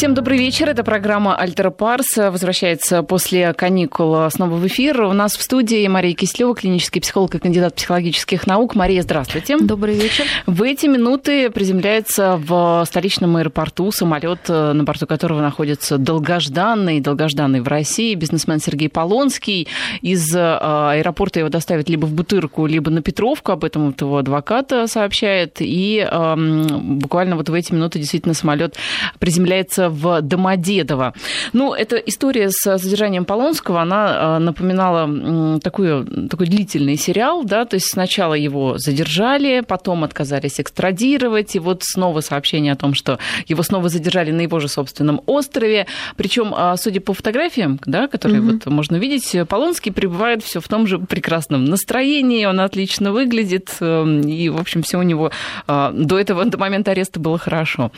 Всем добрый вечер. Это программа «Альтера Парс». Возвращается после каникул снова в эфир. У нас в студии Мария Кислева, клинический психолог и кандидат психологических наук. Мария, здравствуйте. Добрый вечер. В эти минуты приземляется в столичном аэропорту самолет, на борту которого находится долгожданный, долгожданный в России бизнесмен Сергей Полонский. Из а, аэропорта его доставят либо в Бутырку, либо на Петровку. Об этом вот его адвокат сообщает. И буквально вот в эти минуты действительно самолет приземляется в Домодедово. Ну, эта история с задержанием Полонского, она а, напоминала такой, такой длительный сериал, да, то есть сначала его задержали, потом отказались экстрадировать, и вот снова сообщение о том, что его снова задержали на его же собственном острове. Причем, а, судя по фотографиям, да, которые угу. вот можно видеть, Полонский пребывает все в том же прекрасном настроении, он отлично выглядит, эм, и, в общем, все у него а, до этого, до момента ареста было хорошо.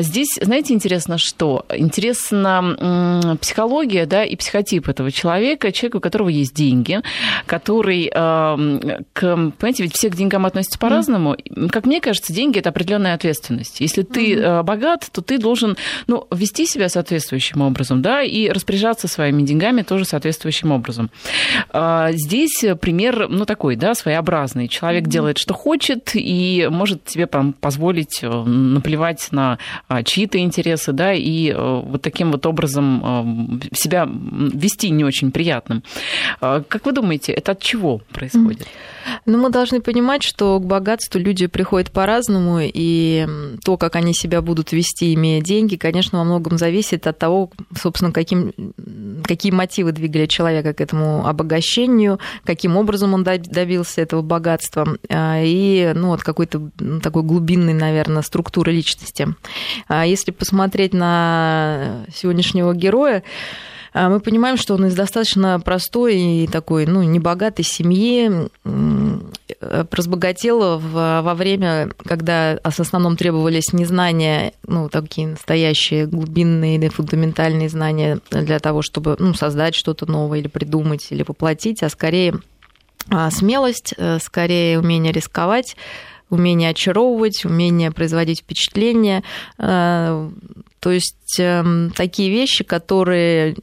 Здесь, знаете, интересно, интересно что? Интересна психология да, и психотип этого человека, человека, у которого есть деньги, который, к, понимаете, ведь все к деньгам относятся по-разному. Mm. Как мне кажется, деньги – это определенная ответственность. Если ты mm-hmm. богат, то ты должен ну, вести себя соответствующим образом, да, и распоряжаться своими деньгами тоже соответствующим образом. А, здесь пример, ну, такой, да, своеобразный. Человек mm-hmm. делает, что хочет, и может себе позволить э, наплевать на а, чьи-то интересы, интересы, да, и э, вот таким вот образом э, себя вести не очень приятным. Э, как вы думаете, это от чего происходит? Ну, мы должны понимать, что к богатству люди приходят по-разному, и то, как они себя будут вести, имея деньги, конечно, во многом зависит от того, собственно, каким, какие мотивы двигали человека к этому обогащению, каким образом он добился этого богатства, и ну, от какой-то такой глубинной, наверное, структуры личности. А если посмотреть посмотреть на сегодняшнего героя, а, мы понимаем, что он из достаточно простой и такой, ну, небогатой семьи разбогател во время, когда в основном требовались не знания, ну, такие настоящие глубинные или фундаментальные знания для того, чтобы ну, создать что-то новое или придумать, или воплотить, а скорее а, смелость, э, скорее умение рисковать, умение очаровывать, умение производить впечатление. Э, то есть эм, такие вещи, которые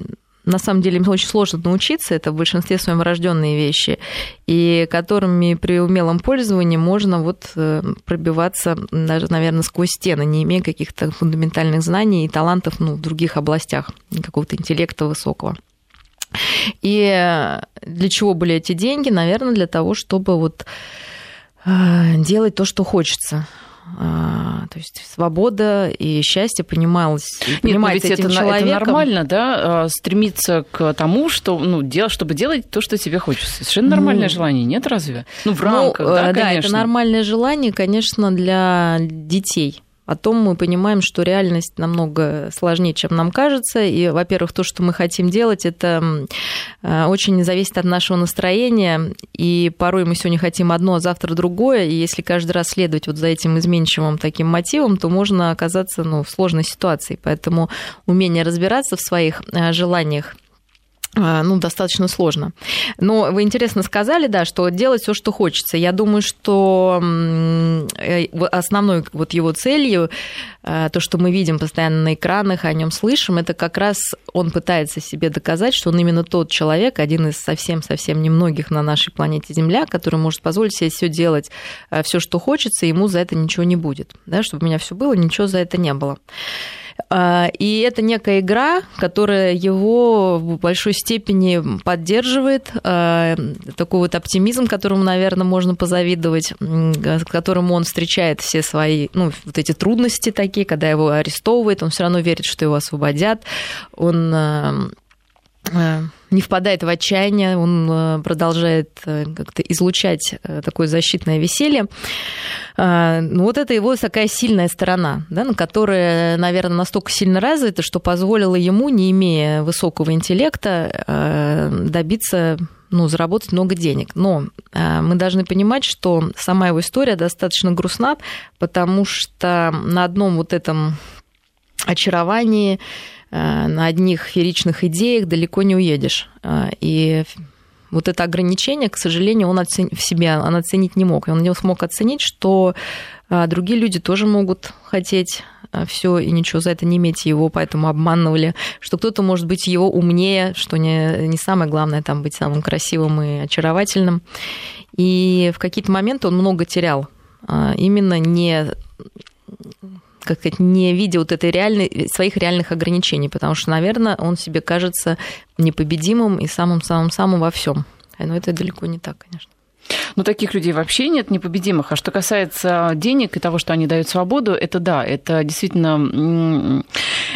на самом деле им очень сложно научиться, это в большинстве своем рожденные вещи, и которыми при умелом пользовании можно вот э, пробиваться даже, наверное, сквозь стены, не имея каких-то фундаментальных знаний и талантов ну, в других областях, какого-то интеллекта высокого. И э, для чего были эти деньги? Наверное, для того, чтобы вот делать то, что хочется. А, то есть свобода и счастье понималось, Нет, понимается ведь этим это, человеком. это нормально, да, а, стремиться к тому, что, ну, дел, чтобы делать то, что тебе хочется. Совершенно нормальное ну, желание, нет разве? Ну, в рамках, ну, да, конечно. Да, это нормальное желание, конечно, для детей Потом мы понимаем, что реальность намного сложнее, чем нам кажется. И, во-первых, то, что мы хотим делать, это э, очень зависит от нашего настроения. И порой мы сегодня хотим одно, а завтра другое. И если каждый раз следовать вот за этим изменчивым таким мотивом, то можно оказаться ну, в сложной ситуации. Поэтому умение разбираться в своих э, желаниях ну, достаточно сложно. Но вы интересно сказали, да, что делать все, что хочется. Я думаю, что э, основной вот его целью, э, то, что мы видим постоянно на экранах, о нем слышим, это как раз он пытается себе доказать, что он именно тот человек, один из совсем-совсем немногих на нашей планете Земля, который может позволить себе все делать, э, все, что хочется, ему за это ничего не будет. Да, чтобы у меня все было, ничего за это не было. А, и это некая игра, которая его в большой степени поддерживает, а, такой вот оптимизм, которому, наверное, можно позавидовать, с которым он встречает все свои, ну, вот эти трудности такие, когда его арестовывают, он все равно верит, что его освободят, он а, не впадает в отчаяние, он э, продолжает э, как-то излучать э, такое защитное веселье. Ну, вот это его такая сильная сторона, да, которая, наверное, настолько сильно развита, что позволила ему, не имея высокого интеллекта, добиться ну, заработать много денег. Но мы должны понимать, что сама его история достаточно грустна, потому что на одном вот этом очаровании Э, на одних феричных идеях далеко не уедешь. Э, и вот это ограничение, к сожалению, он оцен... в себе он оценить не мог. И он не смог оценить, что а, другие люди тоже могут хотеть все и ничего за это не иметь, его поэтому обманывали, что кто-то может быть его умнее, что не, не самое главное там быть самым красивым и очаровательным. И в какие-то моменты он много терял, именно не как сказать, не видя вот этой реальной, своих реальных ограничений, потому что, наверное, он себе кажется непобедимым и самым-самым-самым во всем. Но это далеко не так, конечно. Но таких людей вообще нет непобедимых. А что касается денег и того, что они дают свободу, это да, это действительно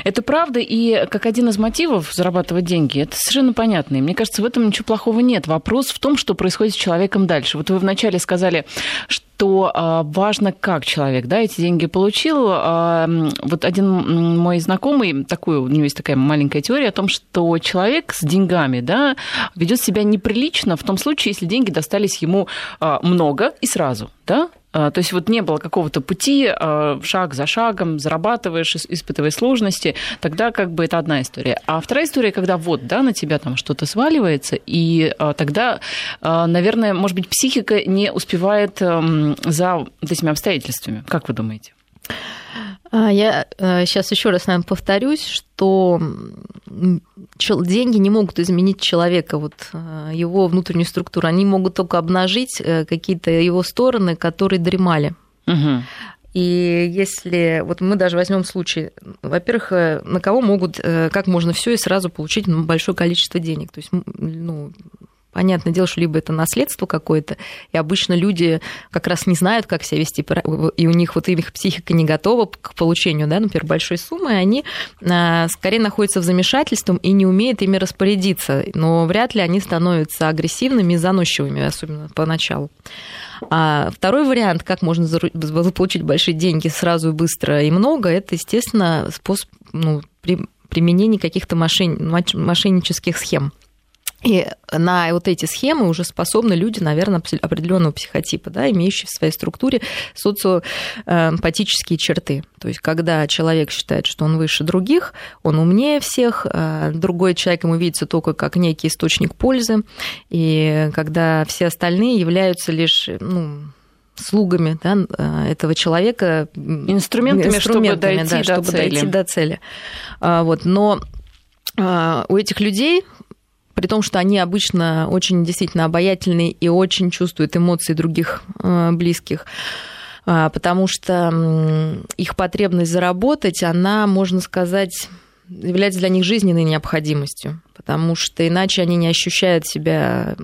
это правда. И как один из мотивов зарабатывать деньги, это совершенно понятно. И мне кажется, в этом ничего плохого нет. Вопрос в том, что происходит с человеком дальше. Вот вы вначале сказали, что а, важно, как человек да, эти деньги получил. А, вот один мой знакомый, такой, у него есть такая маленькая теория о том, что человек с деньгами да, ведет себя неприлично в том случае, если деньги достались ему а, много и сразу. Да? А, то есть вот не было какого-то пути, а, шаг за шагом, зарабатываешь, испытывая сложности, тогда как бы это одна история. А вторая история, когда вот, да, на тебя там что-то сваливается, и тогда, наверное, может быть, психика не успевает за этими обстоятельствами. Как вы думаете? А, я сейчас э, еще раз, наверное, повторюсь, что деньги не могут изменить человека, вот э, его внутреннюю структуру. Они могут только обнажить э, какие-то его стороны, которые дремали. Угу. И если вот мы даже возьмем случай, во-первых, на кого могут, как можно все и сразу получить большое количество денег. То есть, ну, Понятное дело, что либо это наследство какое-то, и обычно люди как раз не знают, как себя вести, и у них вот их психика не готова к получению, да, например, большой суммы, они а, скорее находятся в замешательстве и не умеют ими распорядиться, но вряд ли они становятся агрессивными и заносчивыми, особенно поначалу. А второй вариант, как можно получить большие деньги сразу и быстро и много, это, естественно, способ ну, при применения каких-то мошеннических схем. И на вот эти схемы уже способны люди, наверное, определенного психотипа, да, имеющие в своей структуре социопатические черты. То есть, когда человек считает, что он выше других, он умнее всех, а другой человек ему видится только как некий источник пользы, и когда все остальные являются лишь, ну, слугами да, этого человека, инструментами, инструментами чтобы, дойти, да, до чтобы цели. дойти до цели. А, вот, но а, у этих людей при том, что они обычно очень действительно обаятельные и очень чувствуют эмоции других э, близких. А, потому что их потребность заработать, она, можно сказать, является для них жизненной необходимостью, потому что иначе они не ощущают себя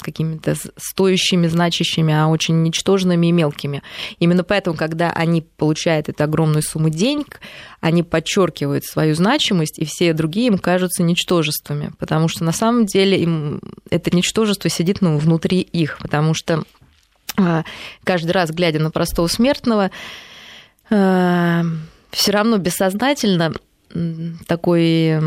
какими-то стоящими, значащими, а очень ничтожными и мелкими. Именно поэтому, когда они получают эту огромную сумму денег, они подчеркивают свою значимость, и все другие им кажутся ничтожествами, потому что на самом деле им это ничтожество сидит ну, внутри их, потому что а, каждый раз, глядя на простого смертного, а, все равно бессознательно такой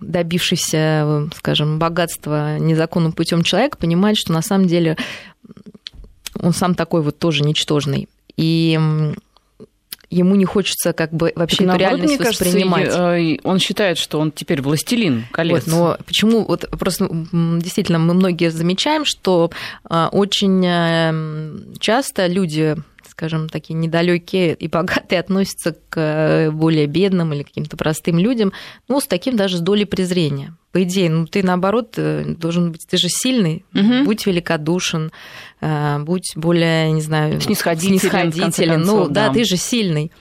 добившийся, скажем, богатства незаконным путем человек понимает, что на самом деле он сам такой вот тоже ничтожный. И ему не хочется как бы вообще так, эту реальность мне воспринимать. Кажется, э, он считает, что он теперь властелин колец. Вот, но почему? Вот просто действительно мы многие замечаем, что э, очень э, часто люди скажем, такие недалекие и богатые относятся к э, более бедным или каким-то простым людям, ну, с таким даже с долей презрения. По идее, ну, ты наоборот э, должен быть, ты же сильный, угу. будь великодушен, э, будь более, не знаю, снисходителен, снисходителен. ну, да, да, ты же сильный.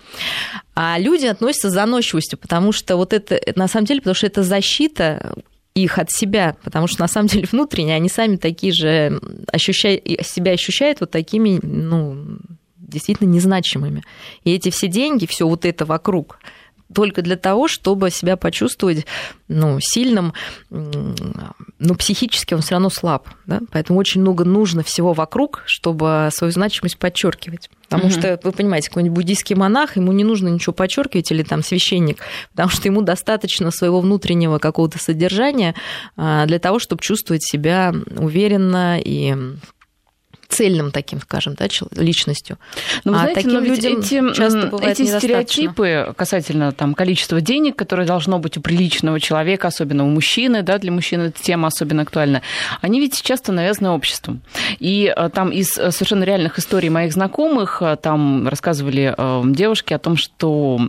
А люди относятся с заносчивостью, потому что вот это, на самом деле, потому что это защита их от себя, потому что на самом деле внутренне они сами такие же ощущают, себя ощущают вот такими, ну, действительно незначимыми. И эти все деньги, все вот это вокруг, только для того, чтобы себя почувствовать ну, сильным, но психически он все равно слаб. Да? Поэтому очень много нужно всего вокруг, чтобы свою значимость подчеркивать. Потому угу. что, вы понимаете, какой-нибудь буддийский монах, ему не нужно ничего подчеркивать, или там священник, потому что ему достаточно своего внутреннего какого-то содержания а, для того, чтобы чувствовать себя уверенно и цельным таким, скажем, да, личностью. Но, ну, а знаете, таким людям эти, часто бывает эти стереотипы касательно там, количества денег, которое должно быть у приличного человека, особенно у мужчины, да, для мужчины эта тема особенно актуальна, они ведь часто навязаны обществом. И э, там из э, совершенно реальных историй моих знакомых, э, там рассказывали девушки о том, что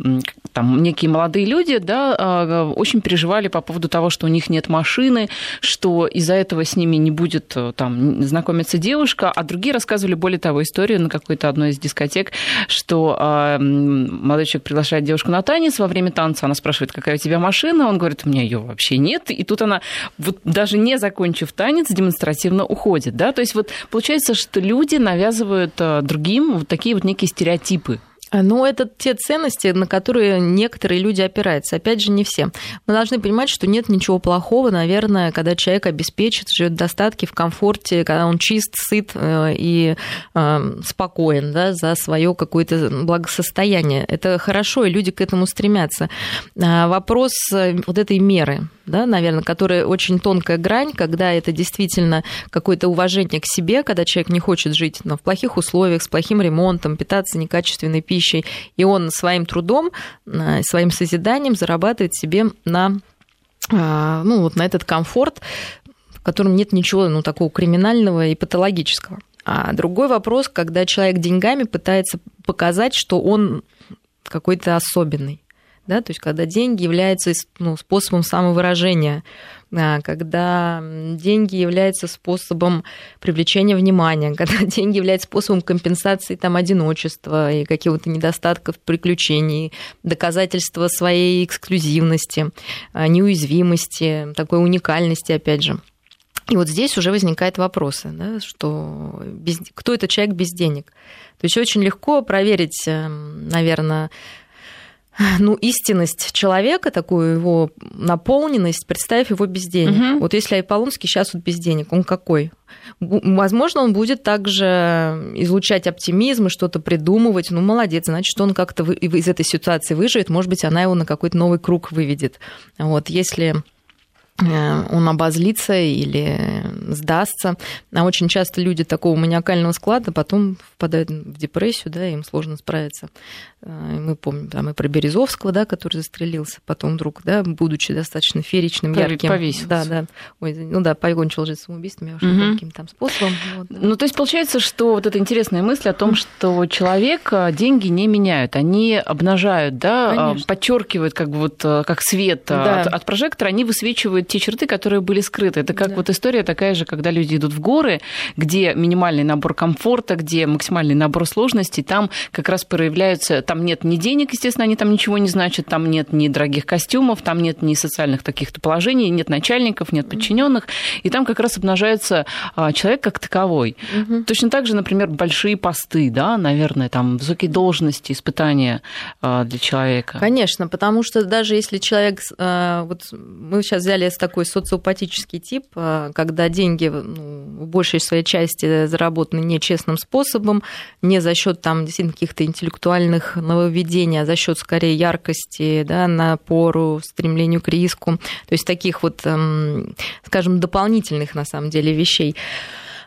там некие молодые люди, да, очень переживали по поводу того, что у них нет машины, что из-за этого с ними не будет там знакомиться девушка, а другие рассказывали. Более того историю на какой-то одной из дискотек, что э, молодой человек приглашает девушку на танец, во время танца. Она спрашивает, какая у тебя машина, он говорит, у меня ее вообще нет, и тут она, вот даже не закончив танец, демонстративно уходит, да, то есть вот получается, что люди навязывают э, другим вот такие вот некие стереотипы. а, ну, это те ценности, на которые некоторые люди опираются. Опять же, не все. Мы должны понимать, что нет ничего плохого, наверное, когда человек обеспечит, живет в достатке, в комфорте, когда он чист, сыт э, и э, спокоен да, за свое какое-то благосостояние. Это хорошо, и люди к этому стремятся. А, вопрос э, вот этой меры, да, наверное, которая очень тонкая грань, когда это действительно какое-то уважение к себе, когда человек не хочет жить ну, в плохих условиях, с плохим ремонтом, питаться некачественной пищей, и он своим трудом, э, своим созиданием зарабатывает себе на, э, ну, вот на этот комфорт, в котором нет ничего ну, такого криминального и патологического. А другой вопрос, когда человек деньгами пытается показать, что он какой-то особенный да, то есть когда деньги являются ну, способом самовыражения, а, когда деньги являются способом привлечения внимания, когда деньги являются способом компенсации там, одиночества и каких-то недостатков, приключений, доказательства своей эксклюзивности, а, неуязвимости, такой уникальности, опять же. И вот здесь уже возникают вопросы, да, что без... кто этот человек без денег. То есть очень легко проверить, эм, наверное, ну, истинность человека, такую его наполненность, представив его без денег. Угу. Вот если Айполонский сейчас вот без денег, он какой? Возможно, он будет также излучать оптимизм и что-то придумывать. Ну, молодец, значит, он как-то из этой ситуации выживет. Может быть, она его на какой-то новый круг выведет. Вот, если он обозлится или сдастся. А очень часто люди такого маниакального склада потом впадают в депрессию, да, им сложно справиться. Э, мы помним там и про Березовского, да, который застрелился, потом вдруг, да, будучи достаточно феричным, ярким. Повесился. Да, да. Ой, ну да, покончил жизнь самоубийством, я уже угу. каким там способом. Вот, да. Ну, то есть получается, что вот эта интересная мысль о том, что человек деньги не меняют, они обнажают, да, Конечно. подчеркивают как бы вот как свет да. от, от прожектора, они высвечивают те черты, которые были скрыты. Это как да. вот история такая же, когда люди идут в горы, где минимальный набор комфорта, где максимальный набор сложностей, там как раз проявляются, там нет ни денег, естественно, они там ничего не значат, там нет ни дорогих костюмов, там нет ни социальных таких-то положений, нет начальников, нет подчиненных, и там как раз обнажается а, человек как таковой. Угу. Точно так же, например, большие посты, да, наверное, там высокие должности, испытания а, для человека. Конечно, потому что даже если человек, а, вот мы сейчас взяли такой социопатический тип, а, когда деньги ну, в большей своей части заработаны нечестным способом, не за счет там действительно каких-то интеллектуальных нововведений, а за счет скорее яркости, да, напору, стремлению к риску, то есть таких вот, эм, скажем, дополнительных на самом деле вещей.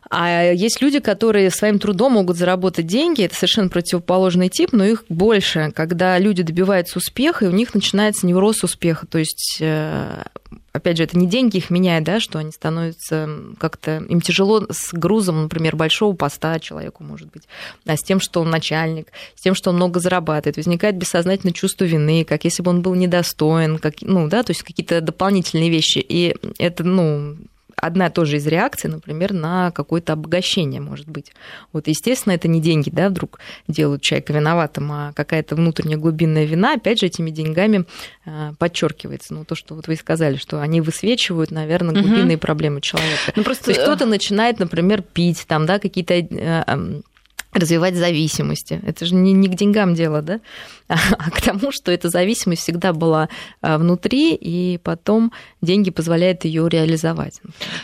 А есть люди, которые своим трудом могут заработать деньги, это совершенно противоположный тип, но их больше, когда люди добиваются успеха, и у них начинается невроз успеха, то есть э, опять же, это не деньги их меняют, да, что они становятся как-то... Им тяжело с грузом, например, большого поста человеку, может быть, а с тем, что он начальник, с тем, что он много зарабатывает. Возникает бессознательное чувство вины, как если бы он был недостоин, как, ну, да, то есть какие-то дополнительные вещи. И это, ну, одна тоже из реакций, например, на какое-то обогащение, может быть. Вот, естественно, это не деньги, да, вдруг делают человека виноватым, а какая-то внутренняя глубинная вина, опять же, этими деньгами а, подчеркивается. Ну, то, что вот вы сказали, что они высвечивают, наверное, глубинные угу. проблемы человека. Ну, просто... То есть кто-то начинает, например, пить, там, да, какие-то э, развивать зависимости. Это же не, не к деньгам дело, да, а, а к тому, что эта зависимость всегда была а, внутри, и потом деньги позволяют ее реализовать.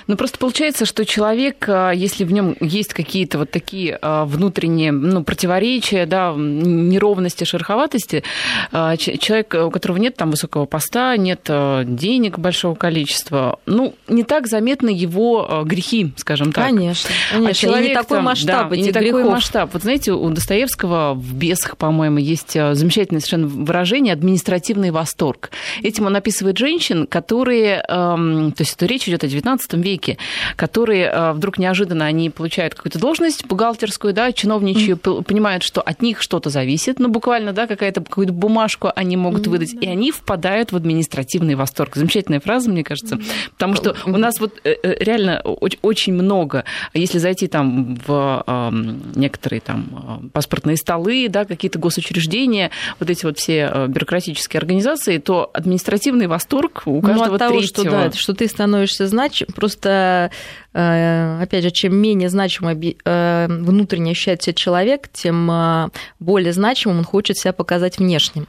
Ну, просто получается, что человек, а, если в нем есть какие-то вот такие внутренние ну, противоречия, да, неровности, шероховатости, человек, у которого нет там высокого поста, нет денег большого количества, ну, не так заметны его грехи, скажем так. Конечно, конечно. А человек, и не такой масштаб да, этих не грехов. такой масштаб масштаб. Вот знаете, у Достоевского в «Бесах», по-моему, есть э, замечательное совершенно выражение «административный восторг». Этим он описывает женщин, которые, эм, то есть это речь идет о XIX веке, которые э, вдруг неожиданно они получают какую-то должность бухгалтерскую, да, чиновничью, mm-hmm. понимают, что от них что-то зависит, ну, буквально, да, какая-то какую-то бумажку они могут mm-hmm. выдать, и они впадают в административный восторг. Замечательная фраза, мне кажется, mm-hmm. потому что у нас вот э, реально очень много, если зайти там в эм, некоторые некоторые там э, паспортные столы, да, какие-то госучреждения, вот эти вот все э, бюрократические организации, то административный восторг у каждого ну, от того, третьего. Что, да, что ты становишься значим, просто э, опять же, чем менее значимо внутренне ощущает себя человек, тем более значимым он хочет себя показать внешним.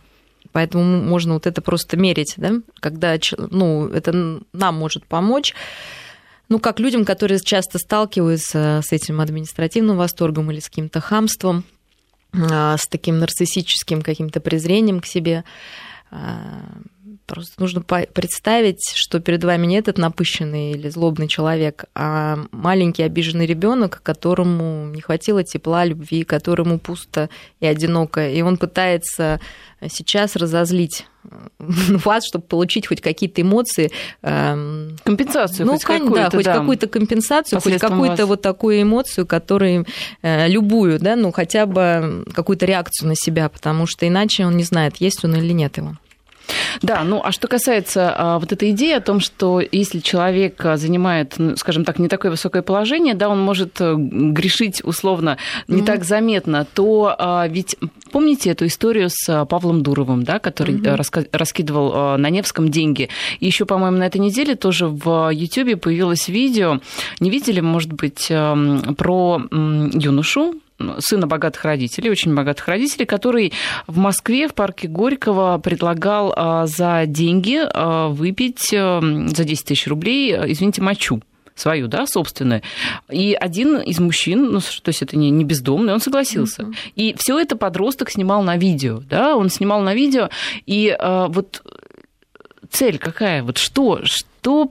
Поэтому можно вот это просто мерить, да, когда ну, это нам может помочь ну, как людям, которые часто сталкиваются с этим административным восторгом или с каким-то хамством, а, с таким нарциссическим каким-то презрением к себе, а, Просто нужно представить, что перед вами не этот напыщенный или злобный человек, а маленький обиженный ребенок, которому не хватило тепла, любви, которому пусто и одиноко. И он пытается сейчас разозлить вас, чтобы получить хоть какие-то эмоции. Эм, компенсацию ну, хоть какую-то. Да, хоть да, какую-то компенсацию, хоть какую-то вас. вот такую эмоцию, которую, э, любую, да, ну хотя бы какую-то реакцию на себя, потому что иначе он не знает, есть он или нет его. Да, ну а что касается а, вот этой идеи о том, что если человек а, занимает, ну, скажем так, не такое высокое положение, да, он может э, грешить условно не mm-hmm. так заметно, то а, ведь помните эту историю с а, Павлом Дуровым, да, который mm-hmm. раска- раскидывал а, на Невском деньги. И еще, по-моему, на этой неделе тоже в Ютьюбе появилось видео, не видели, может быть, про юношу, сына богатых родителей, очень богатых родителей, который в Москве в парке Горького предлагал а, за деньги а, выпить а, за 10 тысяч рублей, извините, мочу свою, да, собственную. И один из мужчин, ну, то есть это не, не бездомный, он согласился. Uh-huh. И все это подросток снимал на видео, да, он снимал на видео, и а, вот цель какая, вот что, что,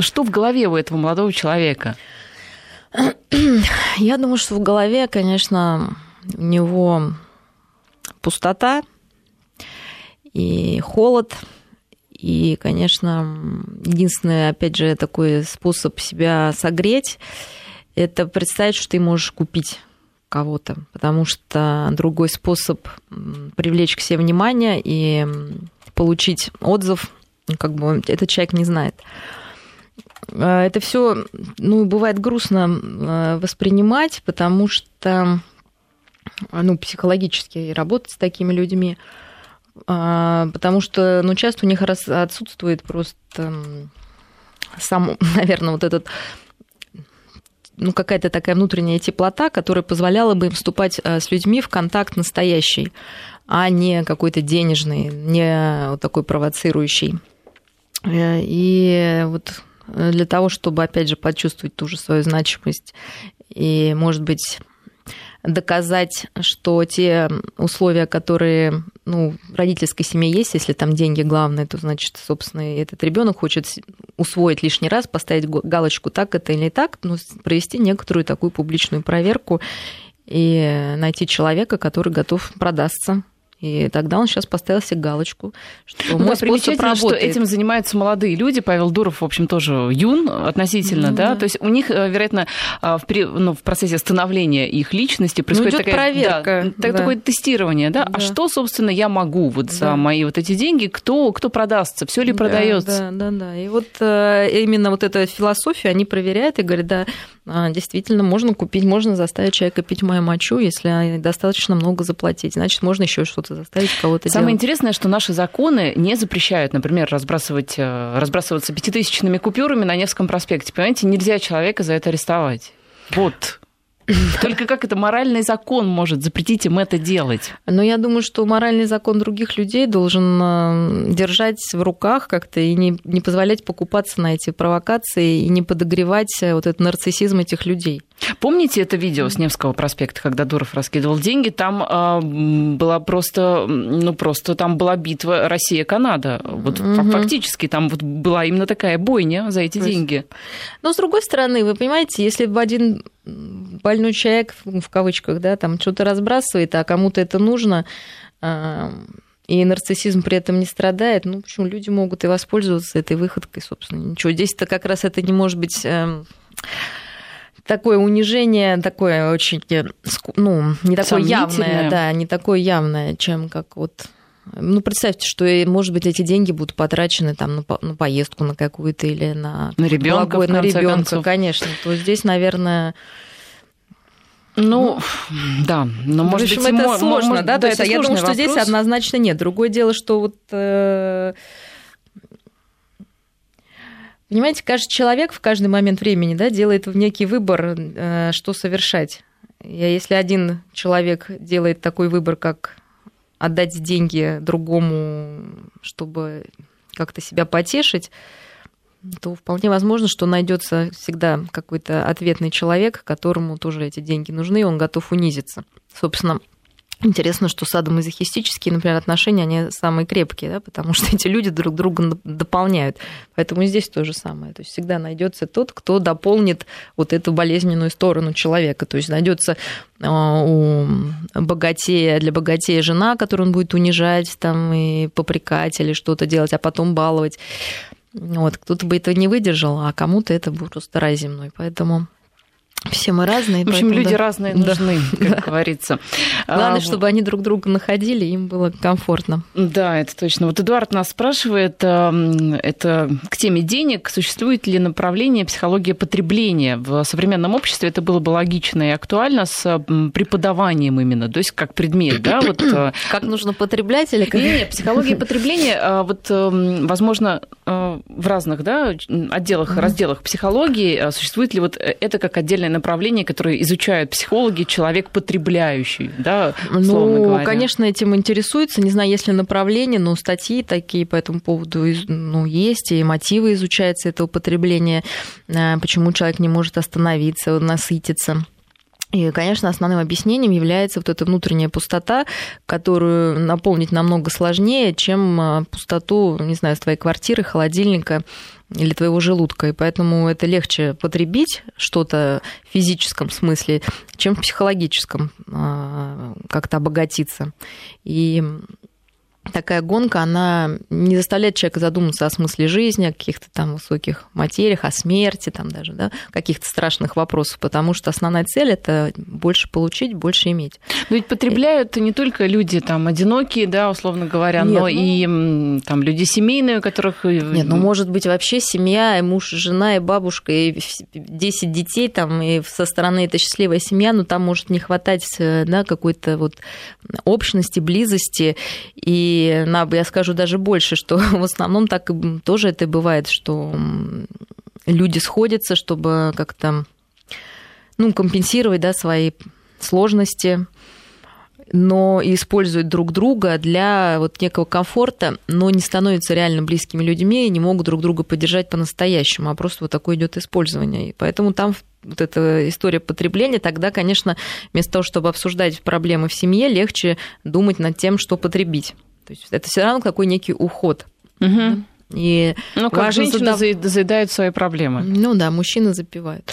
что в голове у этого молодого человека? Я думаю, что в голове, конечно, у него пустота и холод. И, конечно, единственный, опять же, такой способ себя согреть, это представить, что ты можешь купить кого-то, потому что другой способ привлечь к себе внимание и получить отзыв, как бы этот человек не знает. А, это все, ну, бывает грустно а, воспринимать, потому что, ну, психологически работать с такими людьми, а, потому что, ну, часто у них отсутствует просто сам, наверное, вот этот ну, какая-то такая внутренняя теплота, которая позволяла бы им вступать с людьми в контакт настоящий, а не какой-то денежный, не вот такой провоцирующий. Э, и вот Э, для того, чтобы, опять же, почувствовать ту же свою значимость и, может быть, доказать, что те условия, которые ну, в родительской семье есть, если там деньги главное, то значит, собственно, этот ребенок хочет усвоить лишний раз, поставить галочку так это или так, ну, провести некоторую такую публичную проверку и найти человека, который готов продаться и тогда он сейчас поставил себе галочку, что ну, мой да, способ работает. что этим занимаются молодые люди. Павел Дуров, в общем, тоже юн относительно, ну, да? да. То есть у них, э, вероятно, а, в, ну, в процессе становления их личности ну, происходит ну, такая, проверка. Да, да. такое тестирование, да? А да? А что, собственно, я могу вот за да. мои вот эти деньги? Кто, кто продастся? Все ли да, продается? Да, да, да. И вот э, именно вот эта философия они проверяют и говорят, да, действительно, можно купить, можно заставить человека пить мою мочу, если достаточно много заплатить. Значит, можно еще что-то заставить кого-то Самое делать. интересное, что наши законы не запрещают, например, разбрасывать, э, разбрасываться пятитысячными купюрами на Невском проспекте. Понимаете, нельзя человека за это арестовать. Вот Только как это моральный закон может запретить им это делать? Но я думаю, что моральный закон других людей должен э, держать в руках как-то и не, не позволять покупаться на эти провокации и не подогревать э, вот этот нарциссизм этих людей. Помните это видео с Невского проспекта, когда Дуров раскидывал деньги? Там э, была просто, ну просто там была битва Россия-Канада. Вот угу. фактически там вот была именно такая бойня за эти То деньги. Но с другой стороны, вы понимаете, если бы один больной человек, в кавычках, да, там что-то разбрасывает, а кому-то это нужно, э, и нарциссизм при этом не страдает, ну, почему люди могут и воспользоваться этой выходкой, собственно, ничего. Здесь-то как раз это не может быть э, такое унижение, такое очень, э, ну, не такое явное, да, не такое явное, чем как вот ну, представьте, что, может быть, эти деньги будут потрачены там на, на поездку на какую-то или на, на ребенка, на ребенка, конечно. То здесь, наверное, ну, да, но может в общем, быть, это мо- сложно, может, да, то есть я думаю, что здесь однозначно нет. Другое дело, что вот э, Понимаете, каждый человек в каждый момент времени да, делает некий выбор, э, что совершать. И если один человек делает такой выбор, как отдать деньги другому, чтобы как-то себя потешить, то вполне возможно, что найдется всегда какой-то ответный человек, которому тоже эти деньги нужны, и он готов унизиться. Собственно, Интересно, что садомазохистические, например, отношения, они самые крепкие, да, потому что эти люди друг друга дополняют. Поэтому здесь то же самое. То есть всегда найдется тот, кто дополнит вот эту болезненную сторону человека. То есть найдется а, у богатея, для богатея жена, которую он будет унижать там, и попрекать или что-то делать, а потом баловать. Вот, кто-то бы этого не выдержал, а кому-то это будет просто рай земной. Поэтому все мы разные. В общем, люди да. разные нужны, да. как говорится. Главное, а, чтобы они друг друга находили, им было комфортно. Да, это точно. Вот Эдуард нас спрашивает, это к теме денег, существует ли направление психология потребления? В современном обществе это было бы логично и актуально с преподаванием именно, то есть как предмет, да? Вот, э, как нужно потреблять или как? Нет, психология потребления, а, вот, возможно, э, в разных да, отделах, разделах психологии существует ли вот это как отдельное направление, которое изучают психологи, человек потребляющий, да, ну, говоря. конечно, этим интересуется. Не знаю, есть ли направление, но статьи такие по этому поводу ну, есть, и мотивы изучаются этого потребления, э, почему человек не может остановиться, насытиться. И, конечно, основным объяснением является вот эта внутренняя пустота, которую наполнить намного сложнее, чем э, пустоту, не знаю, твоей квартиры, холодильника или твоего желудка. И поэтому это легче потребить что-то в физическом смысле, чем в психологическом а, как-то обогатиться. И такая гонка, она не заставляет человека задуматься о смысле жизни, о каких-то там высоких материях, о смерти, там даже, да, каких-то страшных вопросов, потому что основная цель – это больше получить, больше иметь. Но ведь потребляют не только люди там одинокие, да, условно говоря, Нет, но ну... и там люди семейные, у которых... Нет, ну, может быть, вообще семья, и муж, и жена, и бабушка, и 10 детей там, и со стороны это счастливая семья, но там может не хватать, э, да, какой-то вот общности, близости, и и я скажу даже больше, что в основном так тоже это бывает, что люди сходятся, чтобы как-то ну, компенсировать да, свои сложности, но используют друг друга для вот некого комфорта, но не становятся реально близкими людьми и не могут друг друга поддержать по-настоящему, а просто вот такое идет использование. И поэтому там вот эта история потребления, тогда, конечно, вместо того, чтобы обсуждать проблемы в семье, легче думать над тем, что потребить. То есть это все равно такой некий уход. Угу. И ну, как женщина задав... заедает свои проблемы. Ну да, мужчины запивают.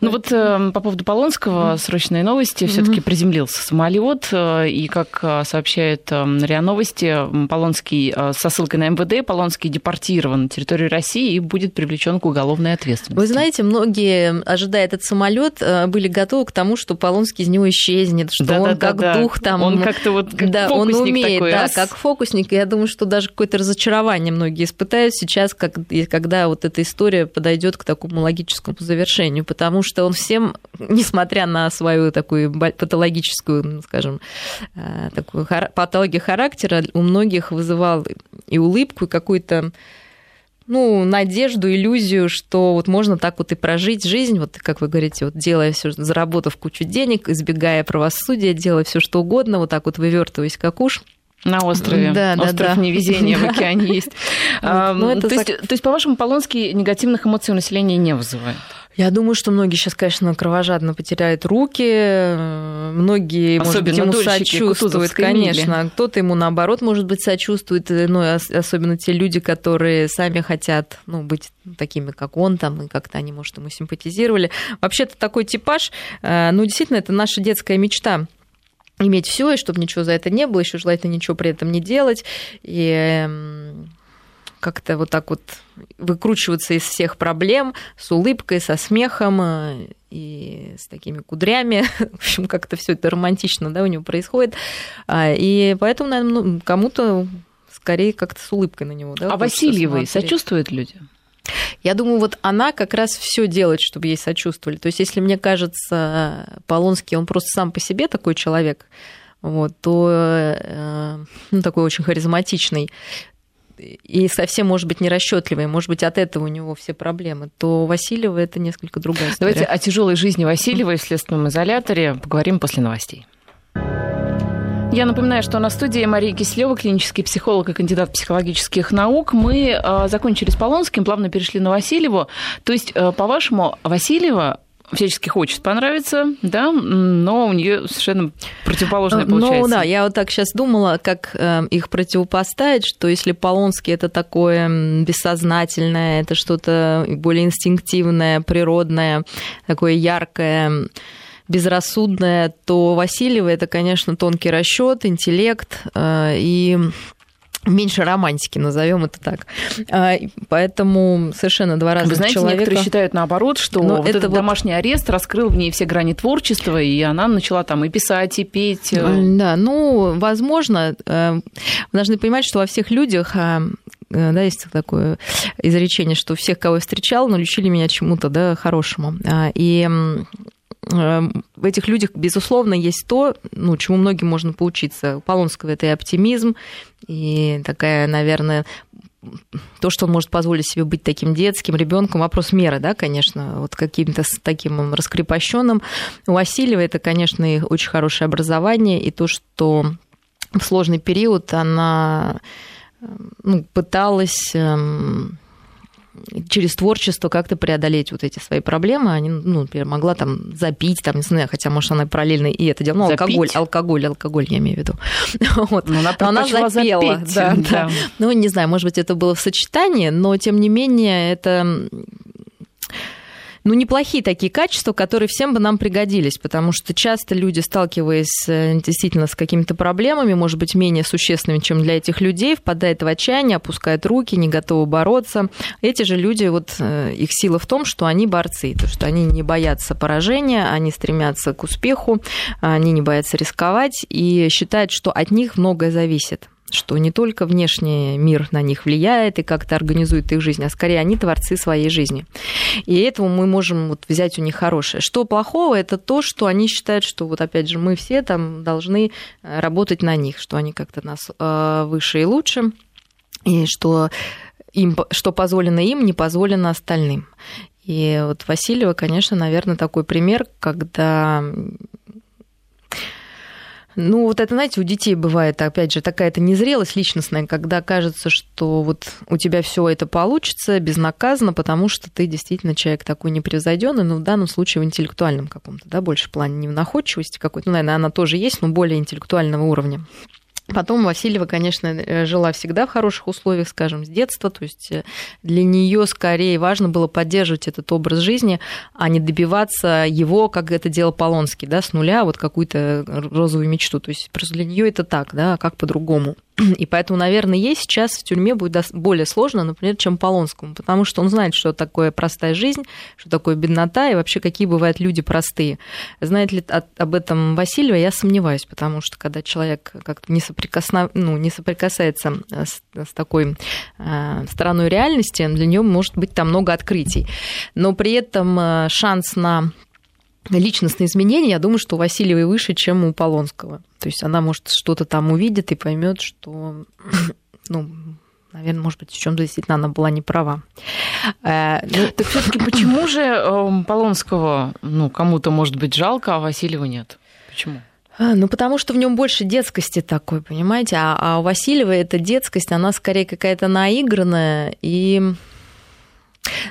Ну вот э, по поводу Полонского срочные новости. Все-таки приземлился самолет, э, и как э, сообщает РИА Новости, Полонский со ссылкой на МВД, Полонский депортирован на территорию России и будет привлечен к уголовной ответственности. Вы знаете, многие, ожидая этот самолет, были готовы к тому, что Полонский из него исчезнет, что да, он да, как да, дух там. Он как-то вот как да, он умеет, такой, да, раз. как фокусник. Я думаю, что даже какое-то разочарование многие испытают сейчас, как, когда вот эта история подойдет к такому логическому завершению, потому что что он всем, несмотря на свою такую патологическую, скажем, э, такую патологию характера, у многих вызывал и улыбку, и какую-то ну, надежду, иллюзию, что вот можно так вот и прожить жизнь, вот как вы говорите, вот делая все, заработав кучу денег, избегая правосудия, делая все что угодно, вот так вот вывертываясь как уж. На острове. Да, Остров да, да. невезения в океане есть. Ну, то, есть то есть, по-вашему, Полонский негативных эмоций у населения не вызывает? Я думаю, что многие сейчас, конечно, кровожадно потеряют руки, многие, Особенно может быть, ему сочувствуют, конечно. Кто-то ему, наоборот, может быть, сочувствует, ну, особенно те люди, которые сами хотят ну, быть такими, как он, там, и как-то они, может, ему симпатизировали. Вообще-то такой типаж, э, ну, действительно, это наша детская мечта иметь все, и чтобы ничего за это не было, еще желательно ничего при этом не делать. И эм, как-то вот так вот выкручиваться из всех проблем с улыбкой, со смехом э, и с такими кудрями. В общем, как-то все это романтично да, у него происходит. А, и поэтому, наверное, ну, кому-то скорее как-то с улыбкой на него. Да, а Васильевой сочувствуют люди? Я думаю, вот она как раз все делает, чтобы ей сочувствовали. То есть, если мне кажется, Полонский, он просто сам по себе такой человек, вот, то э, ну, такой очень харизматичный, и совсем, может быть, нерасчетливый, может быть, от этого у него все проблемы, то Васильева это несколько другая история. Давайте о тяжелой жизни Васильевой в следственном изоляторе поговорим после новостей. Я напоминаю, что на студии Мария Кислева, клинический психолог и кандидат психологических наук. Мы э, закончили с Полонским, плавно перешли на Васильеву. То есть, э, по-вашему, Васильева всячески хочет понравиться, да, но у нее совершенно противоположное получается. Ну да, я вот так сейчас думала, как э, их противопоставить, что если Полонский это такое бессознательное, это что-то более инстинктивное, природное, такое яркое, безрассудное, то Васильева это, конечно, тонкий расчет, интеллект э, и меньше романтики, назовем это так. А, поэтому совершенно два разных Вы знаете, человека. некоторые считают наоборот, что Но вот это этот вот... домашний арест раскрыл в ней все грани творчества, и она начала там и писать, и петь. Э. Да, ну, возможно. Э, вы должны понимать, что во всех людях э, да, есть такое изречение, что всех, кого я встречал, научили меня чему-то, да, хорошему. А, и в этих людях, безусловно, есть то, ну, чему многим можно поучиться. У Полонского это и оптимизм, и такая, наверное, то, что он может позволить себе быть таким детским ребенком, вопрос меры, да, конечно, вот каким-то таким раскрепощенным. У Васильева это, конечно, очень хорошее образование, и то, что в сложный период она эм, ну, пыталась эм, через творчество как-то преодолеть вот эти свои проблемы. Они, ну, например, могла там запить, там, не знаю, хотя, может, она параллельно и это делала. Ну, алкоголь, алкоголь, алкоголь, я имею в виду. Вот. Но она, она запела, запеть, да, да. да. Ну, не знаю, может быть, это было в сочетании, но, тем не менее, это ну, неплохие такие качества, которые всем бы нам пригодились, потому что часто люди, сталкиваясь э, действительно с какими-то проблемами, может быть, менее существенными, чем для этих людей, впадают в отчаяние, опускают руки, не готовы бороться. Эти же люди, вот э, их сила в том, что они борцы, то, что они не боятся поражения, они стремятся к успеху, они не боятся рисковать и считают, что от них многое зависит что не только внешний мир на них влияет и как-то организует их жизнь, а скорее они творцы своей жизни. И этого мы можем вот взять у них хорошее. Что плохого, это то, что они считают, что вот опять же мы все там должны э, работать на них, что они как-то нас э, выше и лучше, и что им, что позволено им, не позволено остальным. И вот Васильева, конечно, наверное, такой пример, когда ну, вот это, знаете, у детей бывает, опять же, такая-то незрелость личностная, когда кажется, что вот у тебя все это получится безнаказанно, потому что ты действительно человек такой непревзойденный, но в данном случае в интеллектуальном каком-то, да, больше плане не в находчивости какой-то, ну, наверное, она тоже есть, но более интеллектуального уровня. Потом Васильева, конечно, э, жила всегда в хороших условиях, скажем, с детства. То есть э, для нее скорее важно было поддерживать этот образ жизни, а не добиваться его, как это делал Полонский, да, с нуля, вот какую-то розовую мечту. То есть просто для нее это так, да, а как по-другому. И поэтому, наверное, ей сейчас в тюрьме будет более сложно, например, чем Полонскому, потому что он знает, что такое простая жизнь, что такое беднота и вообще какие бывают люди простые. Знает ли об этом Васильева, я сомневаюсь, потому что когда человек как-то не, соприкосна... ну, не соприкасается с, с такой э, стороной реальности, для него может быть там много открытий. Но при этом э, шанс на личностные изменения, я думаю, что у Васильевой выше, чем у Полонского. То есть она, может, что-то там увидит и поймет, что ну, наверное, может быть, в чем-то действительно она была не права. Э, ну, так все-таки почему же эм, Полонского, ну, кому-то может быть жалко, а Васильева нет? Почему? А, ну, потому что в нем больше детскости такой, понимаете? А, а у Васильева эта детскость, она скорее какая-то наигранная и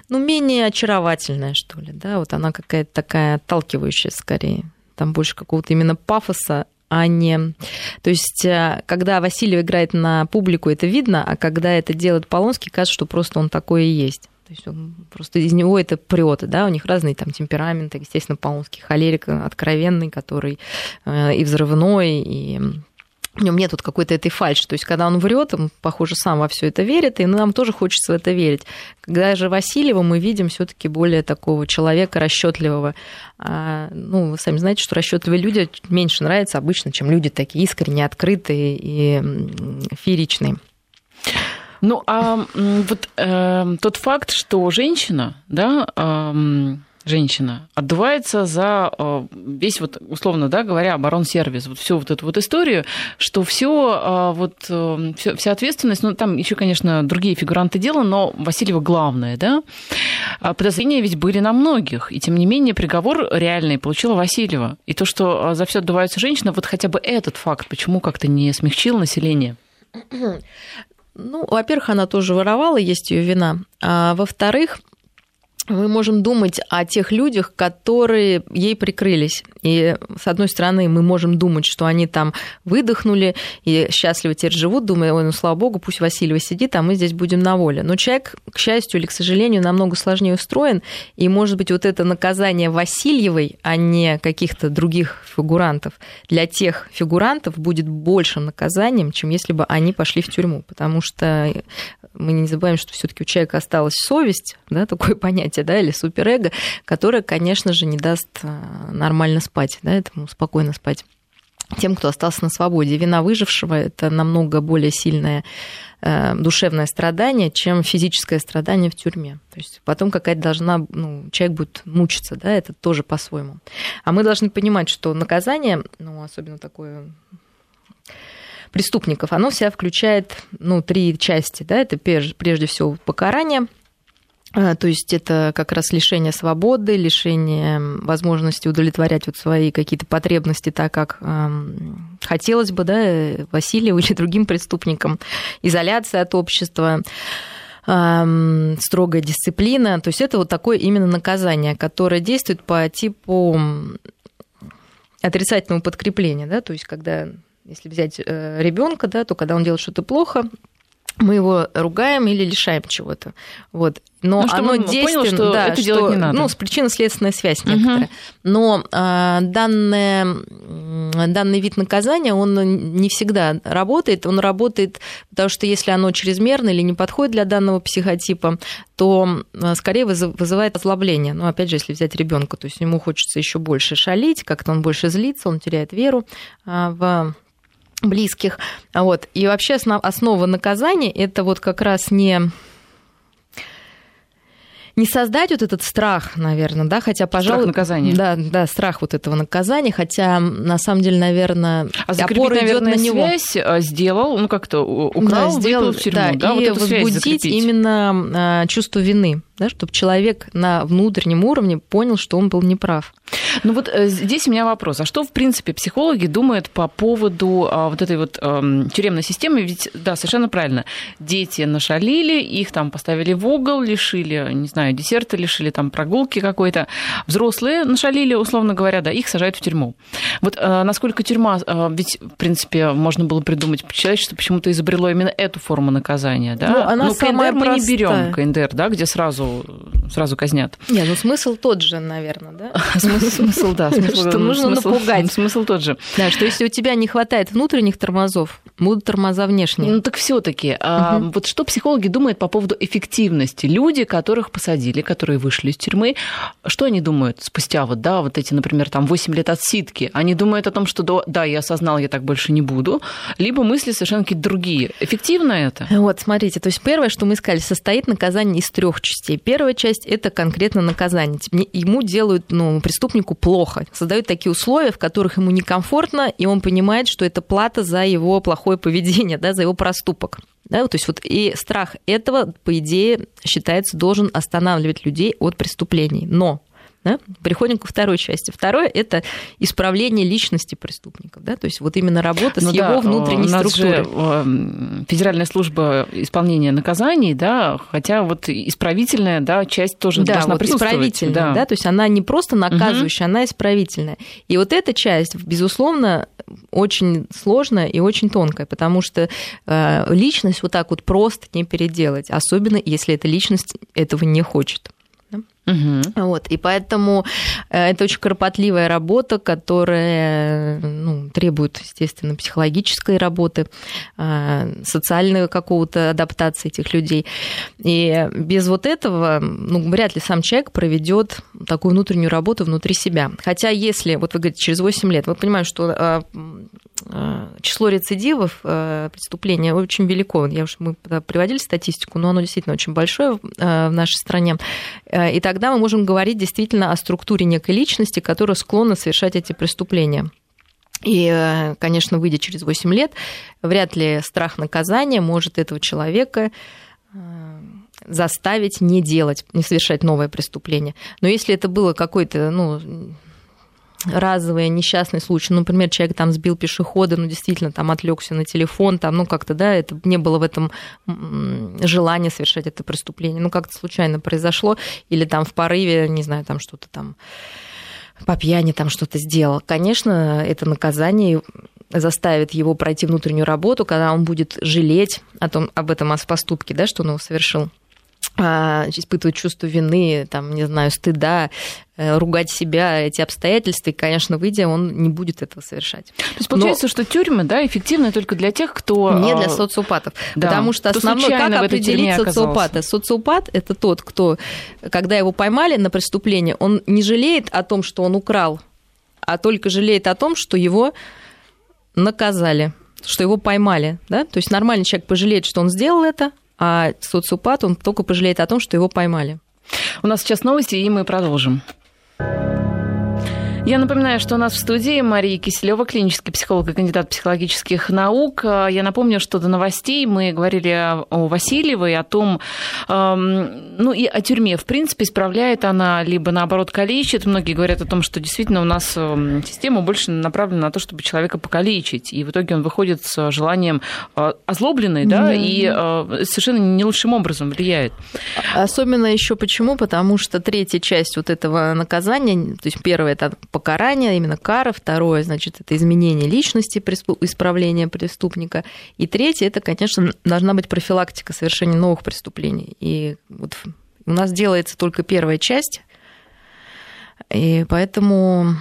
ну, менее очаровательная, что ли, да, вот она какая-то такая отталкивающая скорее. Там больше какого-то именно пафоса, а не... То есть, э, когда Васильев играет на публику, это видно, а когда это делает Полонский, кажется, что просто он такой и есть. То есть он просто из него это прет, да, у них разные там темпераменты, естественно, Полонский холерик откровенный, который э, и взрывной, и в нем нет вот какой-то этой фальши. То есть, когда он врет, он, похоже, сам во все это верит, и нам тоже хочется в это верить. Когда же Васильева мы видим все-таки более такого человека расчетливого. А, ну, вы сами знаете, что расчетливые люди меньше нравятся обычно, чем люди такие искренне открытые и фееричные. Ну, а вот э, тот факт, что женщина, да, э, женщина отдувается за э, весь вот условно да говоря оборонсервис вот всю вот эту вот историю что все э, вот э, вся ответственность ну там еще конечно другие фигуранты дела но Васильева главное да. А подозрения ведь были на многих и тем не менее приговор реальный получила Васильева. И то что за все отдувается женщина вот хотя бы этот факт почему как-то не смягчил население? Ну, во-первых, она тоже воровала, есть ее вина. А во-вторых, мы можем думать о тех людях, которые ей прикрылись. И, с одной стороны, мы можем думать, что они там выдохнули и счастливо теперь живут, думая, ой, ну, слава богу, пусть Васильева сидит, а мы здесь будем на воле. Но человек, к счастью или к сожалению, намного сложнее устроен, и, может быть, вот это наказание Васильевой, а не каких-то других фигурантов, для тех фигурантов будет большим наказанием, чем если бы они пошли в тюрьму, потому что мы не забываем, что все-таки у человека осталась совесть, да, такое понятие, да, или суперэго, которое, конечно же, не даст а, нормально да, этому спокойно спать тем, кто остался на свободе. Вина выжившего – это намного более сильное э, душевное страдание, чем физическое страдание в тюрьме. То есть потом какая-то должна, ну, человек будет мучиться, да, это тоже по-своему. А мы должны понимать, что наказание, ну, особенно такое преступников, оно вся включает ну, три части. Да? Это прежде всего покарание, то есть это как раз лишение свободы, лишение возможности удовлетворять вот свои какие-то потребности так, как э, хотелось бы, да, Василию или другим преступникам, изоляция от общества э, строгая дисциплина. То есть это вот такое именно наказание, которое действует по типу отрицательного подкрепления, да, то есть когда если взять э, ребенка, да, то когда он делает что-то плохо, мы его ругаем или лишаем чего-то. Вот. Но ну, оно действенно, что да, это что, делать не надо. Ну, с причинно-следственная связь некоторая. Угу. Но а, данное, данный вид наказания, он не всегда работает. Он работает, потому что если оно чрезмерно или не подходит для данного психотипа, то скорее вызывает озлобление. Ну, опять же, если взять ребенка, то есть ему хочется еще больше шалить, как-то он больше злится, он теряет веру а, в близких. Вот. И вообще основа наказания это вот как раз не не создать вот этот страх, наверное, да, хотя, пожалуй... Страх наказания. Да, да, страх вот этого наказания, хотя, на самом деле, наверное, а опора идет на него. связь а, сделал, ну, как-то украл, да, сделал, в тюрьму, да, да и вот возбудить именно а, чувство вины да, чтобы человек на внутреннем уровне понял, что он был неправ. Ну вот э, здесь у меня вопрос. А что, в принципе, психологи думают по поводу а, вот этой вот э, тюремной системы? Ведь, да, совершенно правильно. Дети нашалили, их там поставили в угол, лишили, не знаю, десерта, лишили там прогулки какой-то. Взрослые нашалили, условно говоря, да, их сажают в тюрьму. Вот э, насколько тюрьма, э, ведь, в принципе, можно было придумать, человечество почему-то изобрело именно эту форму наказания, да? Ну, она ну, КНДР мы не берем, КНДР, да, где сразу сразу, казнят. Не, ну смысл тот же, наверное, да? Смысл, да. Что нужно напугать. Смысл тот же. Да, что если у тебя не хватает внутренних тормозов, будут тормоза внешние. Ну так все таки а вот что психологи думают по поводу эффективности? Люди, которых посадили, которые вышли из тюрьмы, что они думают спустя вот, да, вот эти, например, там 8 лет отсидки? Они думают о том, что да, я осознал, я так больше не буду, либо мысли совершенно какие-то другие. Эффективно это? Вот, смотрите, то есть первое, что мы сказали, состоит наказание из трех частей. Первая часть – это конкретно наказание. Ему делают, ну, преступнику плохо, создают такие условия, в которых ему некомфортно, и он понимает, что это плата за его плохое поведение, да, за его проступок. Да, то есть вот и страх этого, по идее, считается, должен останавливать людей от преступлений. Но да? Переходим ко второй части. Второе – это исправление личности преступников. Да? То есть вот именно работа ну с да, его внутренней у нас структурой. Же Федеральная служба исполнения наказаний, да, хотя вот исправительная да, часть тоже да, должна вот присутствовать. Исправительная, да. да, то есть она не просто наказывающая, угу. она исправительная. И вот эта часть, безусловно, очень сложная и очень тонкая, потому что э, личность вот так вот просто не переделать, особенно если эта личность этого не хочет. Угу. Вот, и поэтому э, это очень кропотливая работа, которая ну, требует, естественно, психологической работы, э, социальной какого-то адаптации этих людей. И без вот этого ну, вряд ли сам человек проведет такую внутреннюю работу внутри себя. Хотя если, вот вы говорите, через 8 лет, вы понимаете, что э, число рецидивов преступления очень велико. Я уж, мы приводили статистику, но оно действительно очень большое в нашей стране. И тогда мы можем говорить действительно о структуре некой личности, которая склонна совершать эти преступления. И, э, конечно, выйдя через 8 лет, вряд ли страх наказания может этого человека э, заставить не делать, не совершать новое преступление. Но если это было какой-то, ну, разовые несчастные случаи. Ну, например, человек там сбил пешехода, ну, действительно, там отвлекся на телефон, там, ну, как-то, да, это не было в этом желания совершать это преступление. Ну, как-то случайно произошло, или там в порыве, не знаю, там что-то там по пьяни там что-то сделал. Конечно, это наказание заставит его пройти внутреннюю работу, когда он будет жалеть о том, об этом поступке, да, что он его совершил. А, испытывать чувство вины, там, не знаю, стыда, э, ругать себя, эти обстоятельства, и, конечно, выйдя, он не будет этого совершать. То есть получается, Но... что тюрьмы, да, эффективны только для тех, кто... Не для а, социопатов. Да, потому что основной, как определить социопата? Социопат – это тот, кто, когда его поймали на преступление, он не жалеет о том, что он украл, а только жалеет о том, что его наказали что его поймали, да, то есть нормальный человек пожалеет, что он сделал это, а социопат, он только пожалеет о том, что его поймали. У нас сейчас новости, и мы продолжим. Я напоминаю, что у нас в студии Мария Киселева, клинический психолог и кандидат психологических наук. Я напомню, что до новостей мы говорили о Васильевой, о том, эм, ну и о тюрьме. В принципе, исправляет она, либо наоборот калечит. Многие говорят о том, что действительно у нас система больше направлена на то, чтобы человека покалечить. И в итоге он выходит с желанием э, озлобленный, да, mm-hmm. и э, совершенно не лучшим образом влияет. Особенно еще почему? Потому что третья часть вот этого наказания, то есть первое это покарание, именно кара. Второе, значит, это изменение личности, исправление преступника. И третье, это, конечно, должна быть профилактика совершения новых преступлений. И вот у нас делается только первая часть, и поэтому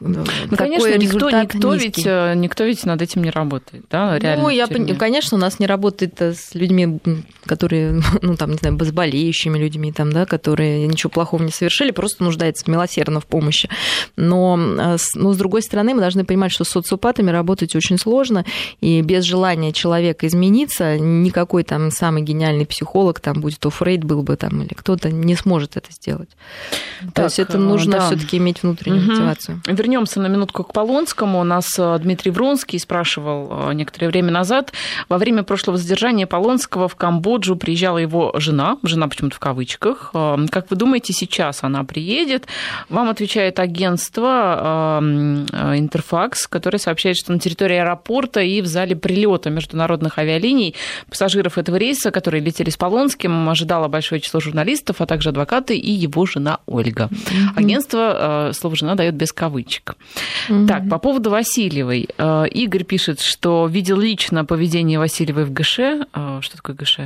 ну, конечно, никто, никто, ведь, э, никто ведь над этим не работает, да, реально. Ну, я, конечно, у нас не работает с людьми, которые, ну, там, не знаю, с болеющими людьми, там, да, которые ничего плохого не совершили, просто нуждаются милосердно в помощи. Но, э, но, с другой стороны, мы должны понимать, что с социопатами работать очень сложно, и без желания человека измениться никакой там самый гениальный психолог, там, будет то Фрейд был бы там, или кто-то, не сможет это сделать. Так, то есть это нужно да. все таки иметь внутреннюю угу. мотивацию. Вернемся на минутку к Полонскому. У нас э, Дмитрий Вронский спрашивал э, некоторое время назад. Во время прошлого задержания Полонского в Камбоджу приезжала его жена, жена почему-то в кавычках. Э, как вы думаете, сейчас она приедет? Вам отвечает агентство Интерфакс, которое сообщает, что на территории аэропорта и в зале прилета международных авиалиний пассажиров этого рейса, которые летели с Полонским, ожидало большое число журналистов, а также адвокаты и его жена Ольга. Агентство слово «жена» дает без кавычек кавычек. Угу. Так, по поводу Васильевой. Э, Игорь пишет, что видел лично поведение Васильевой в ГШ. Э, что такое ГШ?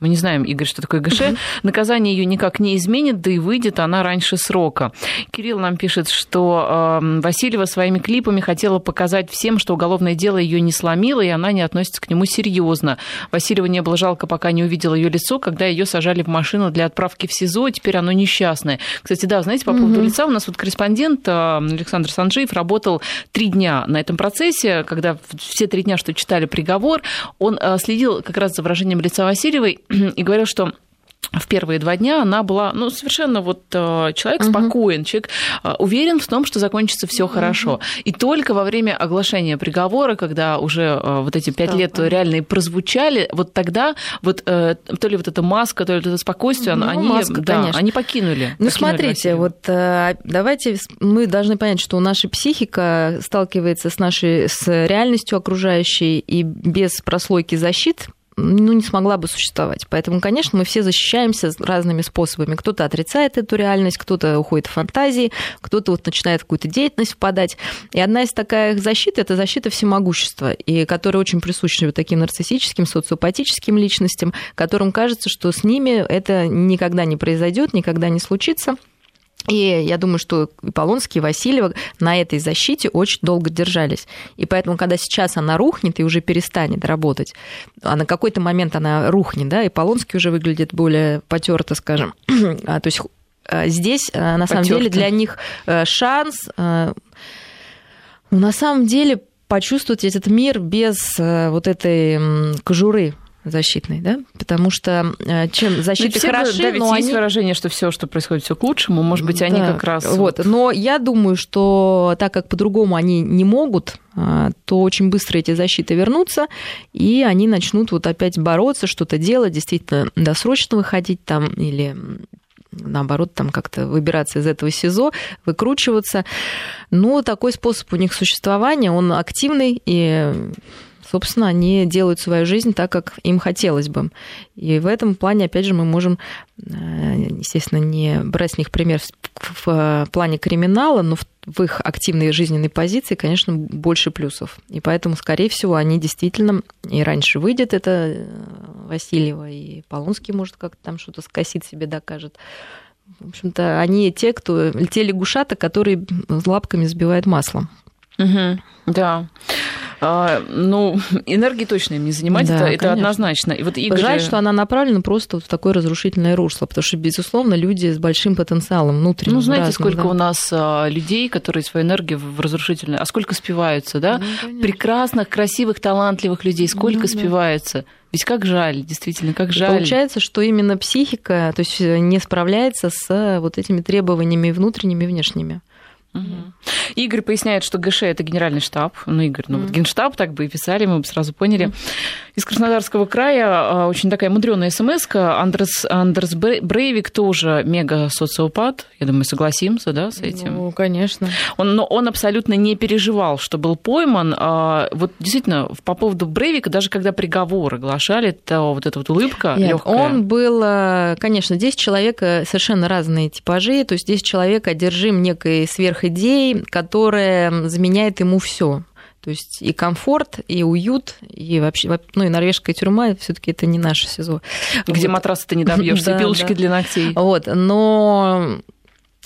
Мы не знаем, Игорь, что такое ГШ. Угу. Наказание ее никак не изменит, да и выйдет она раньше срока. Кирилл нам пишет, что э, Васильева своими клипами хотела показать всем, что уголовное дело ее не сломило, и она не относится к нему серьезно. Васильева не было жалко, пока не увидела ее лицо, когда ее сажали в машину для отправки в СИЗО, теперь оно несчастное. Кстати, да, знаете, по поводу угу. лица, у нас вот корреспондент э, Александр Санжиев работал три дня на этом процессе, когда все три дня, что читали приговор, он э, следил как раз за выражением лица Васильевой, и говорил, что в первые два дня она была, ну, совершенно вот э, человек uh-huh. спокоен, человек э, уверен в том, что закончится все uh-huh. хорошо. И только во время оглашения приговора, когда уже э, вот эти пять лет реально и прозвучали, вот тогда вот то ли вот эта маска, то ли вот это спокойствие, ну, они, маска, да, конечно. они покинули. Ну, смотрите, Россию. вот давайте мы должны понять, что наша психика сталкивается с нашей с реальностью окружающей и без прослойки защит ну, не смогла бы существовать. Поэтому, конечно, мы все защищаемся разными способами. Кто-то отрицает эту реальность, кто-то уходит в фантазии, кто-то вот начинает какую-то деятельность впадать. И одна из таких защит – это защита всемогущества, и которая очень присуща вот таким нарциссическим, социопатическим личностям, которым кажется, что с ними это никогда не произойдет, никогда не случится. И я думаю, что и Полонский, и Васильева на этой защите очень долго держались. И поэтому, когда сейчас она рухнет и уже перестанет работать, а на какой-то момент она рухнет, да, и Полонский уже выглядит более потерто, скажем. а, то есть а, здесь, а, на самом деле, для них э, шанс э, на самом деле почувствовать этот мир без э, вот этой кожуры защитной, да, потому что э, чем защиты ну, хороши, да, ведь но есть они... выражение, что все, что происходит, все к лучшему, может быть, они да, как раз вот. Но я думаю, что так как по-другому они не могут, э, то очень быстро эти защиты вернутся, и они начнут вот опять бороться, что-то делать, действительно досрочно выходить там или наоборот, там как-то выбираться из этого СИЗО, выкручиваться. Но такой способ у них существования, он активный, и собственно, они делают свою жизнь так, как им хотелось бы. И в этом плане, опять же, мы можем, э, естественно, не брать с них пример в плане криминала, но в их активной жизненной позиции, конечно, больше плюсов. И поэтому, скорее всего, они действительно и раньше выйдет это э, Васильева, и Полонский, может, как-то там что-то скосит себе, докажет. В общем-то, они те, кто, те лягушата, которые лапками сбивают маслом. Угу, да. А, ну, энергии точно им не занимать, да, это, это однозначно. И вот Игорь... Жаль, что она направлена просто вот в такое разрушительное русло, потому что, безусловно, люди с большим потенциалом внутренним. Ну, знаете, разным, сколько да? у нас а, людей, которые свою энергию в разрушительное... А сколько спиваются, да? Ну, Прекрасных, красивых, талантливых людей, сколько ну. Да. Ведь как жаль, действительно, как жаль. Получается, что именно психика то есть, не справляется с вот этими требованиями внутренними и внешними. Угу. Игорь поясняет, что ГШ это генеральный штаб. Ну, Игорь, ну вот генштаб так бы и писали, мы бы сразу поняли. Из Краснодарского края а, очень такая мудреная смс -ка. Андерс, Андерс Брейвик тоже мега социопат. Я думаю, согласимся, да, с этим? Ну, конечно. Он, но он абсолютно не переживал, что был пойман. А, вот действительно, по поводу Брейвика, даже когда приговор оглашали, то вот эта вот улыбка легкая. Он был, а, конечно, здесь человека совершенно разные типажи. То есть здесь человек одержим некой сверхидеей, которая заменяет ему все. То есть и комфорт, и уют, и вообще, ну и норвежская тюрьма, все таки это не наше СИЗО. Где вот. матрасы ты не добьешься, да, пилочки да. для ногтей. Вот, но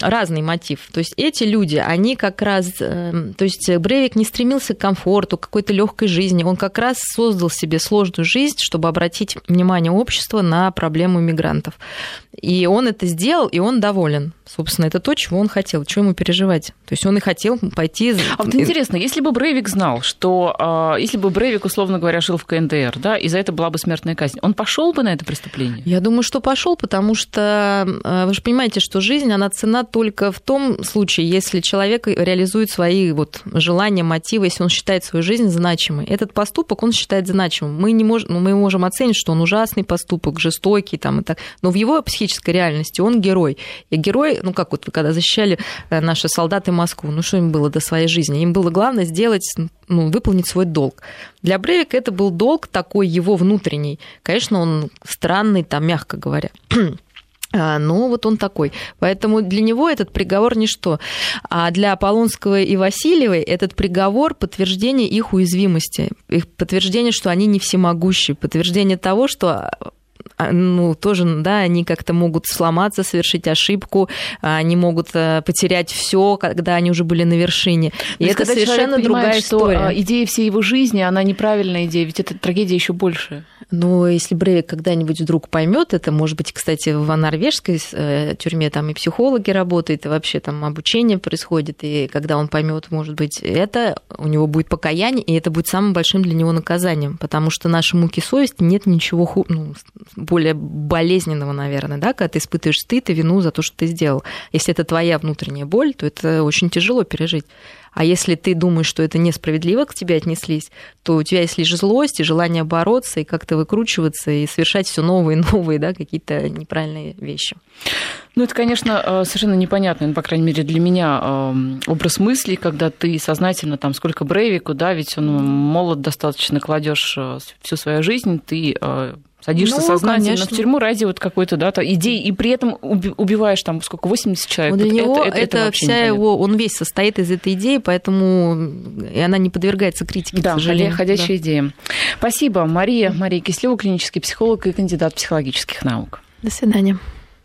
разный мотив. То есть эти люди, они как раз, эм, то есть Брейвик не стремился к комфорту, к какой-то легкой жизни, он как раз создал себе сложную жизнь, чтобы обратить внимание общества на проблему мигрантов. И он это сделал, и он доволен. Собственно, это то, чего он хотел, чего ему переживать. То есть он и хотел пойти... А вот интересно, если бы Брейвик знал, что а, если бы Брейвик, условно говоря, жил в КНДР, да, и за это была бы смертная казнь, он пошел бы на это преступление? Я думаю, что пошел, потому что а, вы же понимаете, что жизнь, она цена только в том случае, если человек реализует свои вот желания, мотивы, если он считает свою жизнь значимой. Этот поступок он считает значимым. Мы не можем, ну, мы можем оценить, что он ужасный поступок, жестокий там и так, но в его психической реальности, он герой. И герой, ну как вот когда защищали э, наши солдаты Москву, ну что им было до своей жизни? Им было главное сделать, ну, выполнить свой долг. Для Брейвика это был долг такой его внутренний. Конечно, он странный, там, мягко говоря. А, ну, вот он такой. Поэтому для него этот приговор ничто. А для Аполлонского и Васильевой этот приговор – подтверждение их уязвимости, их подтверждение, что они не всемогущие, подтверждение того, что а, ну, тоже, да, они как-то могут сломаться, совершить ошибку, они могут э, потерять все, когда они уже были на вершине. И это совершенно другая что история. идея всей его жизни, она неправильная идея, ведь эта трагедия еще больше. Но если Брейвик когда-нибудь вдруг поймет это, может быть, кстати, в норвежской э, тюрьме там и психологи работают, и вообще там обучение происходит, и когда он поймет, может быть, это, у него будет покаяние, и это будет самым большим для него наказанием, потому что наши муки совести нет ничего ху... ну, более болезненного, наверное, да, когда ты испытываешь стыд и вину за то, что ты сделал. Если это твоя внутренняя боль, то это очень тяжело пережить. А если ты думаешь, что это несправедливо к тебе отнеслись, то у тебя есть лишь злость и желание бороться и как-то выкручиваться и совершать все новые и новые, да, какие-то неправильные вещи. Ну, это, конечно, э, совершенно непонятно, по крайней мере, для меня эм, образ мыслей, когда ты сознательно, там, сколько Брейвику, да, ведь он молод достаточно, кладешь э, всю свою жизнь, ты э, Садишься ну, сознательно конечно. в тюрьму ради вот какой-то да, идеи, и при этом убиваешь там сколько, 80 человек. для вот него это, это, это вся его, он весь состоит из этой идеи, поэтому и она не подвергается критике, да, к сожалению. ходячая да. идея. Спасибо. Мария, Мария Кислева, клинический психолог и кандидат психологических наук. До свидания.